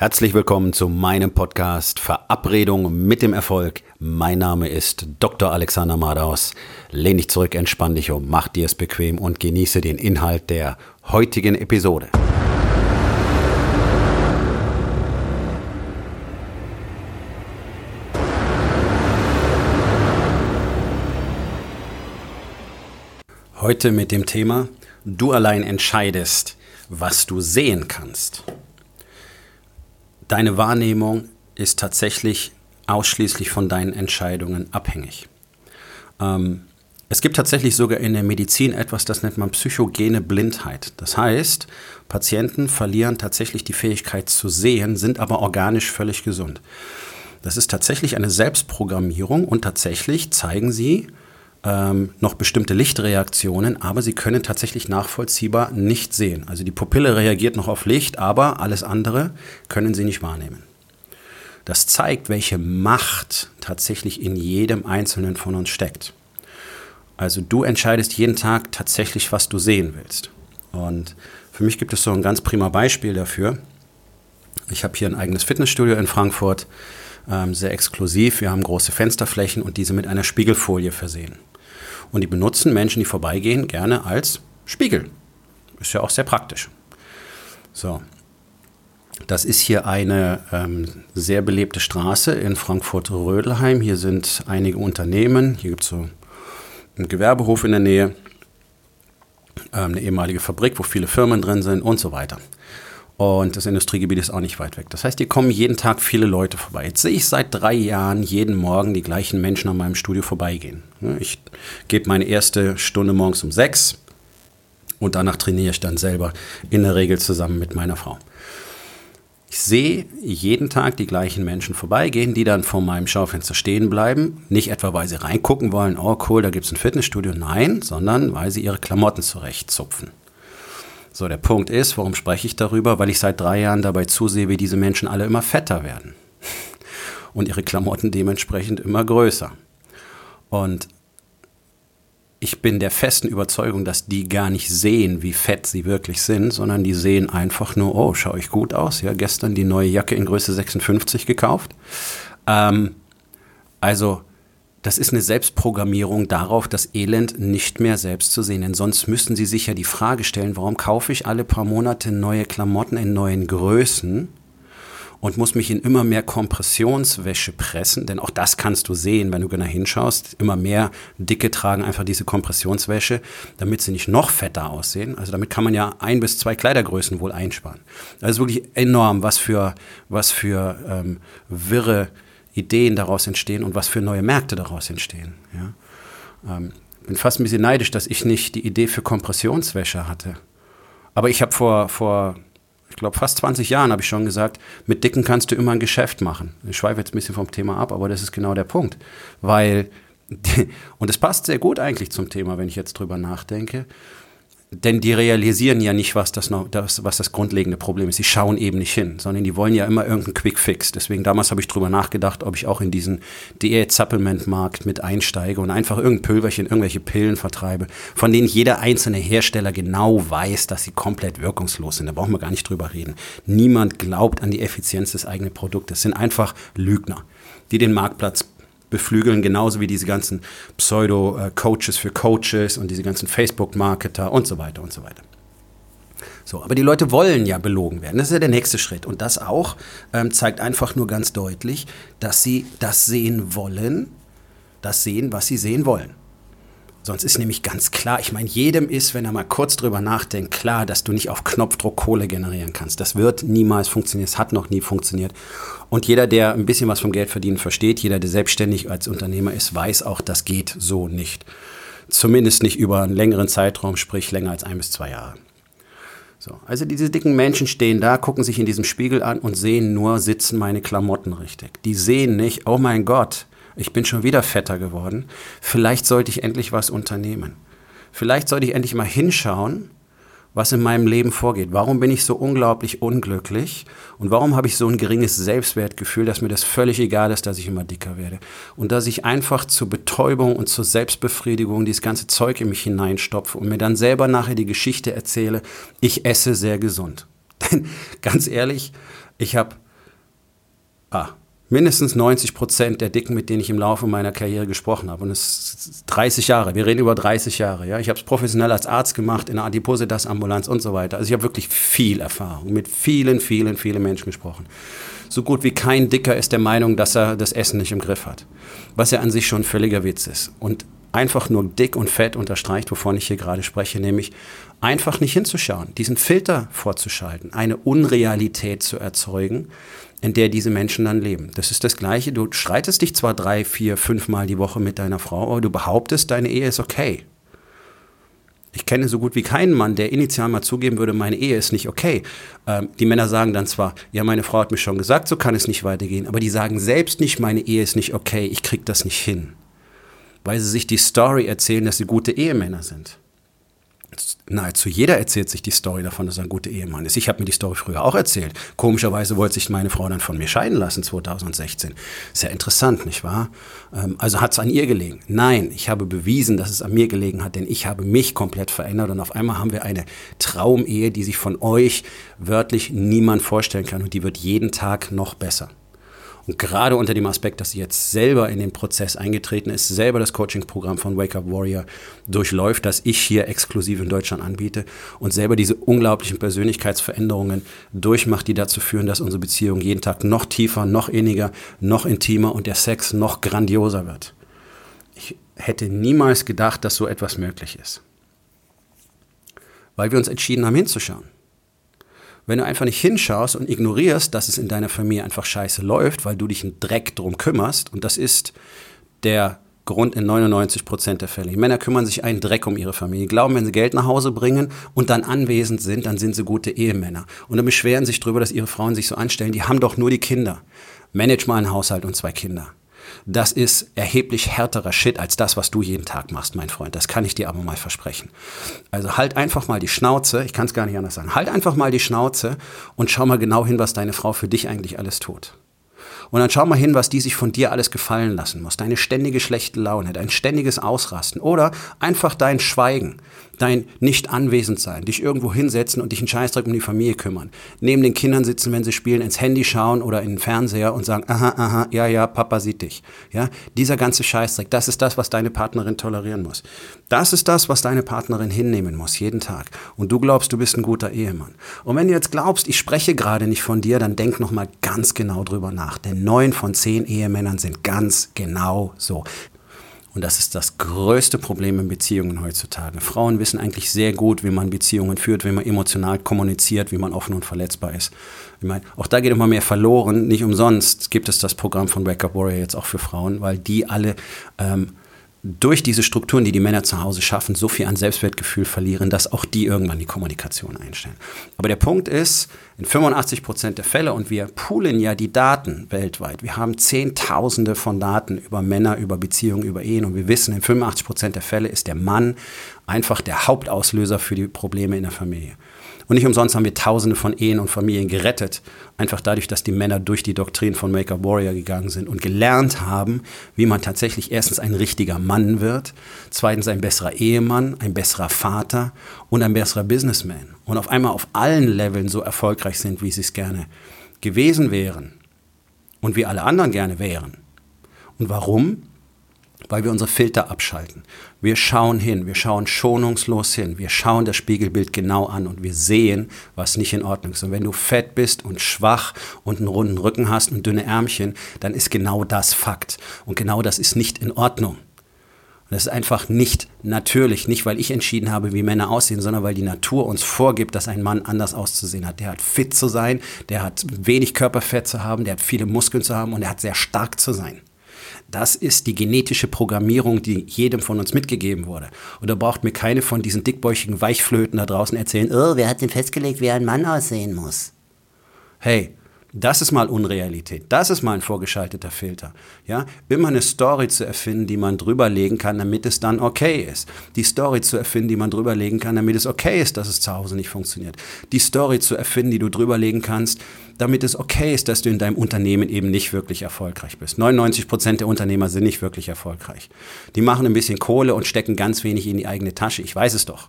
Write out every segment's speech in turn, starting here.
Herzlich willkommen zu meinem Podcast Verabredung mit dem Erfolg. Mein Name ist Dr. Alexander Madaus. Lehn dich zurück, entspann dich um, mach dir es bequem und genieße den Inhalt der heutigen Episode. Heute mit dem Thema Du allein entscheidest, was du sehen kannst deine Wahrnehmung ist tatsächlich ausschließlich von deinen Entscheidungen abhängig. Ähm, es gibt tatsächlich sogar in der Medizin etwas, das nennt man psychogene Blindheit. Das heißt, Patienten verlieren tatsächlich die Fähigkeit zu sehen, sind aber organisch völlig gesund. Das ist tatsächlich eine Selbstprogrammierung und tatsächlich zeigen sie ähm, noch bestimmte Lichtreaktionen, aber sie können tatsächlich nachvollziehbar nicht sehen. Also die Pupille reagiert noch auf Licht, aber alles andere können sie nicht wahrnehmen. Das zeigt, welche Macht tatsächlich in jedem Einzelnen von uns steckt. Also du entscheidest jeden Tag tatsächlich, was du sehen willst. Und für mich gibt es so ein ganz prima Beispiel dafür. Ich habe hier ein eigenes Fitnessstudio in Frankfurt, ähm, sehr exklusiv. Wir haben große Fensterflächen und diese mit einer Spiegelfolie versehen. Und die benutzen Menschen, die vorbeigehen, gerne als Spiegel. Ist ja auch sehr praktisch. So. Das ist hier eine ähm, sehr belebte Straße in Frankfurt-Rödelheim. Hier sind einige Unternehmen. Hier gibt es so einen Gewerbehof in der Nähe, ähm, eine ehemalige Fabrik, wo viele Firmen drin sind und so weiter. Und das Industriegebiet ist auch nicht weit weg. Das heißt, hier kommen jeden Tag viele Leute vorbei. Jetzt sehe ich seit drei Jahren jeden Morgen die gleichen Menschen an meinem Studio vorbeigehen. Ich gebe meine erste Stunde morgens um sechs und danach trainiere ich dann selber in der Regel zusammen mit meiner Frau. Ich sehe jeden Tag die gleichen Menschen vorbeigehen, die dann vor meinem Schaufenster stehen bleiben. Nicht etwa, weil sie reingucken wollen, oh cool, da gibt es ein Fitnessstudio. Nein, sondern weil sie ihre Klamotten zurechtzupfen. So, der Punkt ist, warum spreche ich darüber? Weil ich seit drei Jahren dabei zusehe, wie diese Menschen alle immer fetter werden. Und ihre Klamotten dementsprechend immer größer. Und ich bin der festen Überzeugung, dass die gar nicht sehen, wie fett sie wirklich sind, sondern die sehen einfach nur, oh, schaue ich gut aus. Ja, gestern die neue Jacke in Größe 56 gekauft. Ähm, also das ist eine Selbstprogrammierung darauf, das Elend nicht mehr selbst zu sehen. Denn sonst müssten Sie sich ja die Frage stellen, warum kaufe ich alle paar Monate neue Klamotten in neuen Größen und muss mich in immer mehr Kompressionswäsche pressen? Denn auch das kannst du sehen, wenn du genau hinschaust. Immer mehr Dicke tragen einfach diese Kompressionswäsche, damit sie nicht noch fetter aussehen. Also damit kann man ja ein bis zwei Kleidergrößen wohl einsparen. Das ist wirklich enorm, was für, was für ähm, wirre Ideen daraus entstehen und was für neue Märkte daraus entstehen. Ja. Ähm, bin fast ein bisschen neidisch, dass ich nicht die Idee für Kompressionswäsche hatte. Aber ich habe vor, vor, ich glaube, fast 20 Jahren habe ich schon gesagt, mit Dicken kannst du immer ein Geschäft machen. Ich schweife jetzt ein bisschen vom Thema ab, aber das ist genau der Punkt. Weil, und es passt sehr gut eigentlich zum Thema, wenn ich jetzt drüber nachdenke, denn die realisieren ja nicht, was das, das, was das grundlegende Problem ist. Sie schauen eben nicht hin, sondern die wollen ja immer irgendeinen Quick-Fix. Deswegen damals habe ich drüber nachgedacht, ob ich auch in diesen Diät-Supplement-Markt mit einsteige und einfach irgendein Pülverchen, irgendwelche Pillen vertreibe, von denen jeder einzelne Hersteller genau weiß, dass sie komplett wirkungslos sind. Da brauchen wir gar nicht drüber reden. Niemand glaubt an die Effizienz des eigenen Produktes. Es sind einfach Lügner, die den Marktplatz beflügeln, genauso wie diese ganzen Pseudo-Coaches für Coaches und diese ganzen Facebook-Marketer und so weiter und so weiter. So, aber die Leute wollen ja belogen werden. Das ist ja der nächste Schritt. Und das auch ähm, zeigt einfach nur ganz deutlich, dass sie das sehen wollen, das sehen, was sie sehen wollen. Sonst ist nämlich ganz klar, ich meine, jedem ist, wenn er mal kurz drüber nachdenkt, klar, dass du nicht auf Knopfdruck Kohle generieren kannst. Das wird niemals funktionieren, es hat noch nie funktioniert. Und jeder, der ein bisschen was vom Geld verdienen versteht, jeder, der selbstständig als Unternehmer ist, weiß auch, das geht so nicht. Zumindest nicht über einen längeren Zeitraum, sprich länger als ein bis zwei Jahre. So, also diese dicken Menschen stehen da, gucken sich in diesem Spiegel an und sehen nur, sitzen meine Klamotten richtig. Die sehen nicht, oh mein Gott, ich bin schon wieder fetter geworden. Vielleicht sollte ich endlich was unternehmen. Vielleicht sollte ich endlich mal hinschauen, was in meinem Leben vorgeht. Warum bin ich so unglaublich unglücklich? Und warum habe ich so ein geringes Selbstwertgefühl, dass mir das völlig egal ist, dass ich immer dicker werde? Und dass ich einfach zur Betäubung und zur Selbstbefriedigung dieses ganze Zeug in mich hineinstopfe und mir dann selber nachher die Geschichte erzähle, ich esse sehr gesund. Denn ganz ehrlich, ich habe ah, mindestens 90 Prozent der Dicken, mit denen ich im Laufe meiner Karriere gesprochen habe. Und es ist 30 Jahre, wir reden über 30 Jahre. Ja? Ich habe es professionell als Arzt gemacht, in der Adipositas-Ambulanz und so weiter. Also ich habe wirklich viel Erfahrung, mit vielen, vielen, vielen Menschen gesprochen. So gut wie kein Dicker ist der Meinung, dass er das Essen nicht im Griff hat. Was ja an sich schon völliger Witz ist. Und einfach nur dick und fett unterstreicht, wovon ich hier gerade spreche, nämlich einfach nicht hinzuschauen, diesen Filter vorzuschalten, eine Unrealität zu erzeugen, in der diese Menschen dann leben. Das ist das Gleiche. Du streitest dich zwar drei, vier, fünf Mal die Woche mit deiner Frau, aber du behauptest, deine Ehe ist okay. Ich kenne so gut wie keinen Mann, der initial mal zugeben würde, meine Ehe ist nicht okay. Ähm, die Männer sagen dann zwar, ja, meine Frau hat mir schon gesagt, so kann es nicht weitergehen, aber die sagen selbst nicht, meine Ehe ist nicht okay, ich krieg das nicht hin. Weil sie sich die Story erzählen, dass sie gute Ehemänner sind nahezu jeder erzählt sich die Story davon, dass er ein guter Ehemann ist. Ich habe mir die Story früher auch erzählt. Komischerweise wollte sich meine Frau dann von mir scheiden lassen 2016. Sehr interessant, nicht wahr? Ähm, also hat es an ihr gelegen? Nein, ich habe bewiesen, dass es an mir gelegen hat, denn ich habe mich komplett verändert und auf einmal haben wir eine Traumehe, die sich von euch wörtlich niemand vorstellen kann und die wird jeden Tag noch besser. Und gerade unter dem Aspekt, dass sie jetzt selber in den Prozess eingetreten ist, selber das Coaching-Programm von Wake Up Warrior durchläuft, das ich hier exklusiv in Deutschland anbiete und selber diese unglaublichen Persönlichkeitsveränderungen durchmacht, die dazu führen, dass unsere Beziehung jeden Tag noch tiefer, noch inniger, noch intimer und der Sex noch grandioser wird. Ich hätte niemals gedacht, dass so etwas möglich ist. Weil wir uns entschieden haben hinzuschauen. Wenn du einfach nicht hinschaust und ignorierst, dass es in deiner Familie einfach scheiße läuft, weil du dich einen Dreck drum kümmerst, und das ist der Grund in 99 Prozent der Fälle. Die Männer kümmern sich einen Dreck um ihre Familie, glauben, wenn sie Geld nach Hause bringen und dann anwesend sind, dann sind sie gute Ehemänner. Und dann beschweren sich darüber, dass ihre Frauen sich so anstellen, die haben doch nur die Kinder. Manage mal einen Haushalt und zwei Kinder das ist erheblich härterer Shit als das, was du jeden Tag machst, mein Freund. Das kann ich dir aber mal versprechen. Also halt einfach mal die Schnauze, ich kann es gar nicht anders sagen, halt einfach mal die Schnauze und schau mal genau hin, was deine Frau für dich eigentlich alles tut. Und dann schau mal hin, was die sich von dir alles gefallen lassen muss. Deine ständige schlechte Laune, dein ständiges Ausrasten oder einfach dein Schweigen dein nicht anwesend sein, dich irgendwo hinsetzen und dich einen Scheißdreck um die Familie kümmern. Neben den Kindern sitzen, wenn sie spielen, ins Handy schauen oder in den Fernseher und sagen, aha, aha, ja, ja, Papa sieht dich. Ja, dieser ganze Scheißdreck, das ist das, was deine Partnerin tolerieren muss. Das ist das, was deine Partnerin hinnehmen muss, jeden Tag. Und du glaubst, du bist ein guter Ehemann. Und wenn du jetzt glaubst, ich spreche gerade nicht von dir, dann denk noch mal ganz genau drüber nach. Denn neun von zehn Ehemännern sind ganz genau so. Und das ist das größte Problem in Beziehungen heutzutage. Frauen wissen eigentlich sehr gut, wie man Beziehungen führt, wie man emotional kommuniziert, wie man offen und verletzbar ist. Ich meine, auch da geht immer mehr verloren. Nicht umsonst gibt es das Programm von Wake Up Warrior jetzt auch für Frauen, weil die alle ähm, durch diese Strukturen, die die Männer zu Hause schaffen, so viel an Selbstwertgefühl verlieren, dass auch die irgendwann die Kommunikation einstellen. Aber der Punkt ist, in 85 Prozent der Fälle, und wir poolen ja die Daten weltweit, wir haben Zehntausende von Daten über Männer, über Beziehungen, über Ehen, und wir wissen, in 85 Prozent der Fälle ist der Mann einfach der Hauptauslöser für die Probleme in der Familie. Und nicht umsonst haben wir Tausende von Ehen und Familien gerettet, einfach dadurch, dass die Männer durch die Doktrin von Make-up Warrior gegangen sind und gelernt haben, wie man tatsächlich erstens ein richtiger Mann wird, zweitens ein besserer Ehemann, ein besserer Vater und ein besserer Businessman. Und auf einmal auf allen Leveln so erfolgreich sind, wie sie es gerne gewesen wären und wie alle anderen gerne wären. Und warum? Weil wir unsere Filter abschalten. Wir schauen hin, wir schauen schonungslos hin, wir schauen das Spiegelbild genau an und wir sehen, was nicht in Ordnung ist. Und wenn du fett bist und schwach und einen runden Rücken hast und dünne Ärmchen, dann ist genau das Fakt. Und genau das ist nicht in Ordnung. Und das ist einfach nicht natürlich, nicht weil ich entschieden habe, wie Männer aussehen, sondern weil die Natur uns vorgibt, dass ein Mann anders auszusehen hat. Der hat fit zu sein, der hat wenig Körperfett zu haben, der hat viele Muskeln zu haben und der hat sehr stark zu sein. Das ist die genetische Programmierung, die jedem von uns mitgegeben wurde. Und da braucht mir keine von diesen dickbäuchigen Weichflöten da draußen erzählen, oh, wer hat denn festgelegt, wie ein Mann aussehen muss? Hey, das ist mal Unrealität. Das ist mal ein vorgeschalteter Filter. Ja, immer eine Story zu erfinden, die man drüberlegen kann, damit es dann okay ist. Die Story zu erfinden, die man drüberlegen kann, damit es okay ist, dass es zu Hause nicht funktioniert. Die Story zu erfinden, die du drüberlegen kannst, damit es okay ist, dass du in deinem Unternehmen eben nicht wirklich erfolgreich bist. 99 Prozent der Unternehmer sind nicht wirklich erfolgreich. Die machen ein bisschen Kohle und stecken ganz wenig in die eigene Tasche. Ich weiß es doch.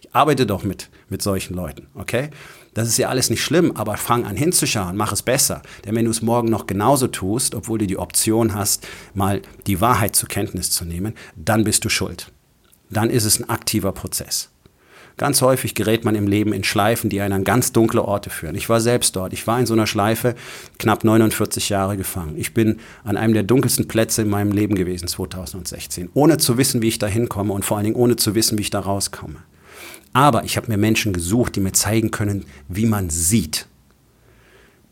Ich arbeite doch mit, mit solchen Leuten, okay? Das ist ja alles nicht schlimm, aber fang an hinzuschauen, mach es besser. Denn wenn du es morgen noch genauso tust, obwohl du die Option hast, mal die Wahrheit zur Kenntnis zu nehmen, dann bist du schuld. Dann ist es ein aktiver Prozess. Ganz häufig gerät man im Leben in Schleifen, die einen an ganz dunkle Orte führen. Ich war selbst dort. Ich war in so einer Schleife knapp 49 Jahre gefangen. Ich bin an einem der dunkelsten Plätze in meinem Leben gewesen 2016, ohne zu wissen, wie ich da hinkomme und vor allen Dingen ohne zu wissen, wie ich da rauskomme. Aber ich habe mir Menschen gesucht, die mir zeigen können, wie man sieht.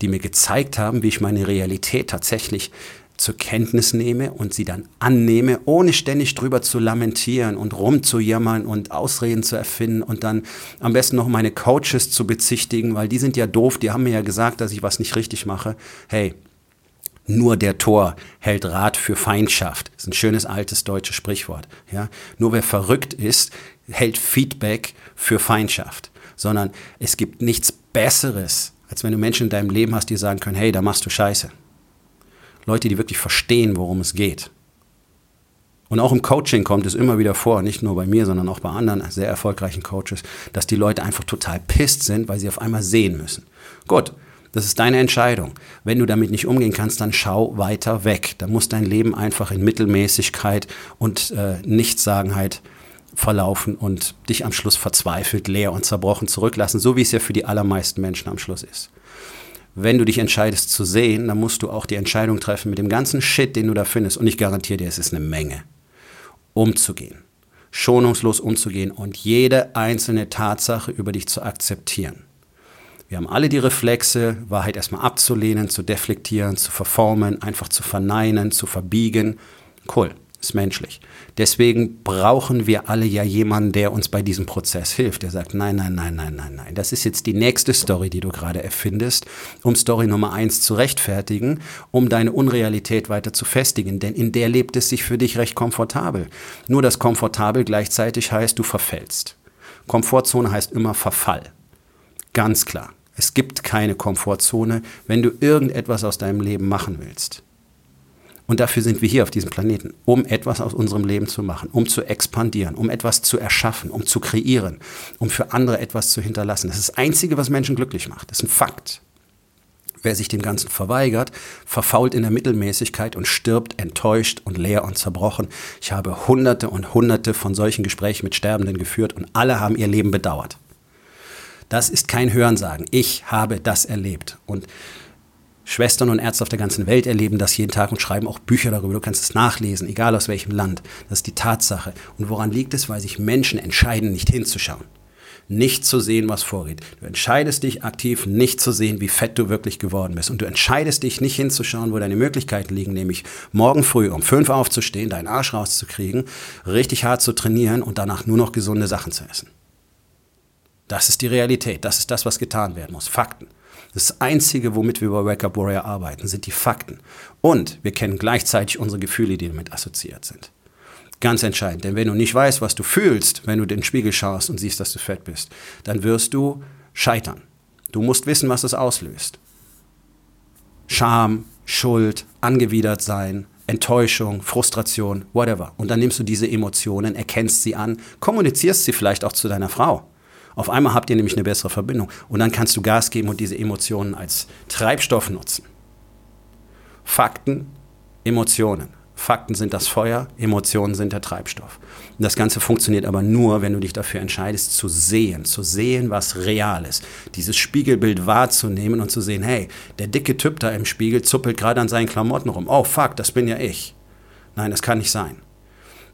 Die mir gezeigt haben, wie ich meine Realität tatsächlich zur Kenntnis nehme und sie dann annehme, ohne ständig drüber zu lamentieren und rumzujammern und Ausreden zu erfinden und dann am besten noch meine Coaches zu bezichtigen, weil die sind ja doof, die haben mir ja gesagt, dass ich was nicht richtig mache. Hey, nur der Tor hält Rat für Feindschaft. Das ist ein schönes altes deutsches Sprichwort. Ja? Nur wer verrückt ist, hält Feedback für Feindschaft. Sondern es gibt nichts Besseres, als wenn du Menschen in deinem Leben hast, die sagen können, hey, da machst du Scheiße. Leute, die wirklich verstehen, worum es geht. Und auch im Coaching kommt es immer wieder vor, nicht nur bei mir, sondern auch bei anderen sehr erfolgreichen Coaches, dass die Leute einfach total pisst sind, weil sie auf einmal sehen müssen. Gut, das ist deine Entscheidung. Wenn du damit nicht umgehen kannst, dann schau weiter weg. Da muss dein Leben einfach in Mittelmäßigkeit und äh, Nichtsagenheit verlaufen und dich am Schluss verzweifelt, leer und zerbrochen zurücklassen, so wie es ja für die allermeisten Menschen am Schluss ist wenn du dich entscheidest zu sehen, dann musst du auch die Entscheidung treffen, mit dem ganzen Shit, den du da findest, und ich garantiere dir, es ist eine Menge, umzugehen. Schonungslos umzugehen und jede einzelne Tatsache über dich zu akzeptieren. Wir haben alle die Reflexe, Wahrheit erstmal abzulehnen, zu deflektieren, zu verformen, einfach zu verneinen, zu verbiegen. Cool ist menschlich. Deswegen brauchen wir alle ja jemanden, der uns bei diesem Prozess hilft, der sagt, nein, nein, nein, nein, nein, nein. Das ist jetzt die nächste Story, die du gerade erfindest, um Story Nummer eins zu rechtfertigen, um deine Unrealität weiter zu festigen. Denn in der lebt es sich für dich recht komfortabel. Nur dass komfortabel gleichzeitig heißt, du verfällst. Komfortzone heißt immer Verfall. Ganz klar. Es gibt keine Komfortzone, wenn du irgendetwas aus deinem Leben machen willst. Und dafür sind wir hier auf diesem Planeten, um etwas aus unserem Leben zu machen, um zu expandieren, um etwas zu erschaffen, um zu kreieren, um für andere etwas zu hinterlassen. Das ist das Einzige, was Menschen glücklich macht. Das ist ein Fakt. Wer sich dem Ganzen verweigert, verfault in der Mittelmäßigkeit und stirbt enttäuscht und leer und zerbrochen. Ich habe hunderte und hunderte von solchen Gesprächen mit Sterbenden geführt und alle haben ihr Leben bedauert. Das ist kein Hörensagen. Ich habe das erlebt. Und Schwestern und Ärzte auf der ganzen Welt erleben das jeden Tag und schreiben auch Bücher darüber. Du kannst es nachlesen, egal aus welchem Land. Das ist die Tatsache. Und woran liegt es? Weil sich Menschen entscheiden, nicht hinzuschauen. Nicht zu sehen, was vorgeht. Du entscheidest dich aktiv, nicht zu sehen, wie fett du wirklich geworden bist. Und du entscheidest dich, nicht hinzuschauen, wo deine Möglichkeiten liegen, nämlich morgen früh um fünf aufzustehen, deinen Arsch rauszukriegen, richtig hart zu trainieren und danach nur noch gesunde Sachen zu essen. Das ist die Realität. Das ist das, was getan werden muss. Fakten. Das Einzige, womit wir bei Wake Up Warrior arbeiten, sind die Fakten. Und wir kennen gleichzeitig unsere Gefühle, die damit assoziiert sind. Ganz entscheidend, denn wenn du nicht weißt, was du fühlst, wenn du den Spiegel schaust und siehst, dass du fett bist, dann wirst du scheitern. Du musst wissen, was das auslöst. Scham, Schuld, angewidert sein, Enttäuschung, Frustration, whatever. Und dann nimmst du diese Emotionen, erkennst sie an, kommunizierst sie vielleicht auch zu deiner Frau auf einmal habt ihr nämlich eine bessere Verbindung und dann kannst du Gas geben und diese Emotionen als Treibstoff nutzen. Fakten, Emotionen. Fakten sind das Feuer, Emotionen sind der Treibstoff. Und das Ganze funktioniert aber nur, wenn du dich dafür entscheidest, zu sehen, zu sehen, was real ist. Dieses Spiegelbild wahrzunehmen und zu sehen, hey, der dicke Typ da im Spiegel zuppelt gerade an seinen Klamotten rum. Oh, fuck, das bin ja ich. Nein, das kann nicht sein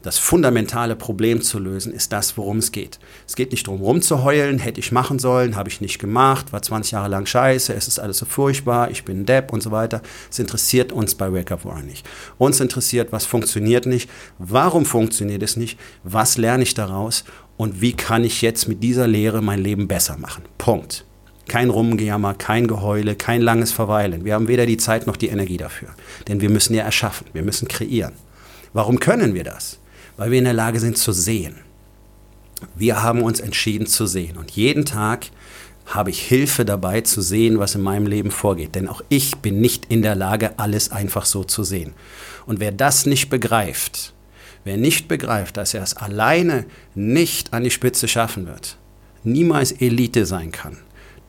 das fundamentale Problem zu lösen, ist das, worum es geht. Es geht nicht darum, rumzuheulen, hätte ich machen sollen, habe ich nicht gemacht, war 20 Jahre lang scheiße, es ist alles so furchtbar, ich bin ein Depp und so weiter. Es interessiert uns bei Wake Up Warren nicht. Uns interessiert, was funktioniert nicht, warum funktioniert es nicht, was lerne ich daraus und wie kann ich jetzt mit dieser Lehre mein Leben besser machen. Punkt. Kein Rumgejammer, kein Geheule, kein langes Verweilen. Wir haben weder die Zeit noch die Energie dafür. Denn wir müssen ja erschaffen, wir müssen kreieren. Warum können wir das? Weil wir in der Lage sind zu sehen. Wir haben uns entschieden zu sehen und jeden Tag habe ich Hilfe dabei zu sehen, was in meinem Leben vorgeht. Denn auch ich bin nicht in der Lage, alles einfach so zu sehen. Und wer das nicht begreift, wer nicht begreift, dass er es alleine nicht an die Spitze schaffen wird, niemals Elite sein kann,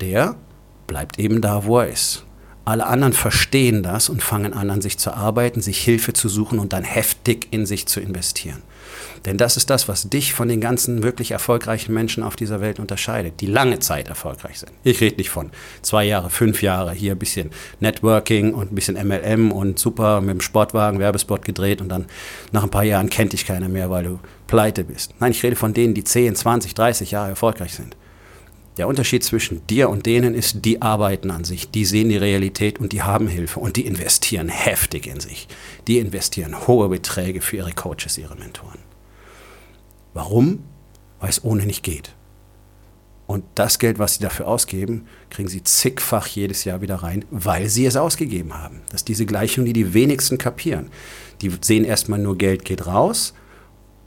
der bleibt eben da, wo er ist. Alle anderen verstehen das und fangen an, an sich zu arbeiten, sich Hilfe zu suchen und dann heftig in sich zu investieren. Denn das ist das, was dich von den ganzen wirklich erfolgreichen Menschen auf dieser Welt unterscheidet, die lange Zeit erfolgreich sind. Ich rede nicht von zwei Jahre, fünf Jahre, hier ein bisschen Networking und ein bisschen MLM und super mit dem Sportwagen Werbespot gedreht und dann nach ein paar Jahren kennt dich keiner mehr, weil du pleite bist. Nein, ich rede von denen, die 10, 20, 30 Jahre erfolgreich sind. Der Unterschied zwischen dir und denen ist, die arbeiten an sich, die sehen die Realität und die haben Hilfe und die investieren heftig in sich. Die investieren hohe Beträge für ihre Coaches, ihre Mentoren. Warum? Weil es ohne nicht geht. Und das Geld, was sie dafür ausgeben, kriegen sie zigfach jedes Jahr wieder rein, weil sie es ausgegeben haben. Das ist diese Gleichung, die die wenigsten kapieren. Die sehen erstmal nur, Geld geht raus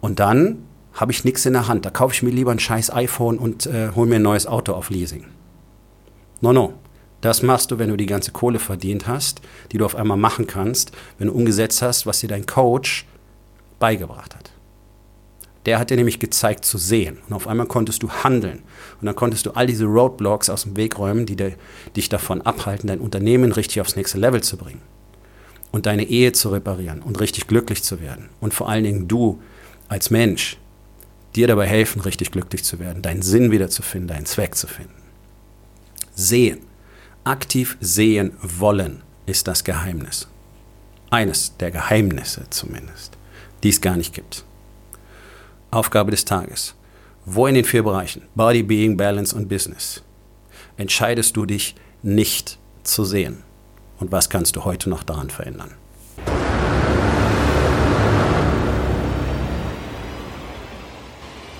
und dann habe ich nichts in der Hand. Da kaufe ich mir lieber ein scheiß iPhone und äh, hole mir ein neues Auto auf Leasing. No, no. Das machst du, wenn du die ganze Kohle verdient hast, die du auf einmal machen kannst, wenn du umgesetzt hast, was dir dein Coach beigebracht hat. Der hat dir nämlich gezeigt zu sehen. Und auf einmal konntest du handeln. Und dann konntest du all diese Roadblocks aus dem Weg räumen, die de, dich davon abhalten, dein Unternehmen richtig aufs nächste Level zu bringen. Und deine Ehe zu reparieren und richtig glücklich zu werden. Und vor allen Dingen du als Mensch, dir dabei helfen, richtig glücklich zu werden, deinen Sinn wiederzufinden, deinen Zweck zu finden. Sehen. Aktiv sehen wollen ist das Geheimnis. Eines der Geheimnisse zumindest, die es gar nicht gibt. Aufgabe des Tages. Wo in den vier Bereichen Body, Being, Balance und Business entscheidest du dich nicht zu sehen? Und was kannst du heute noch daran verändern?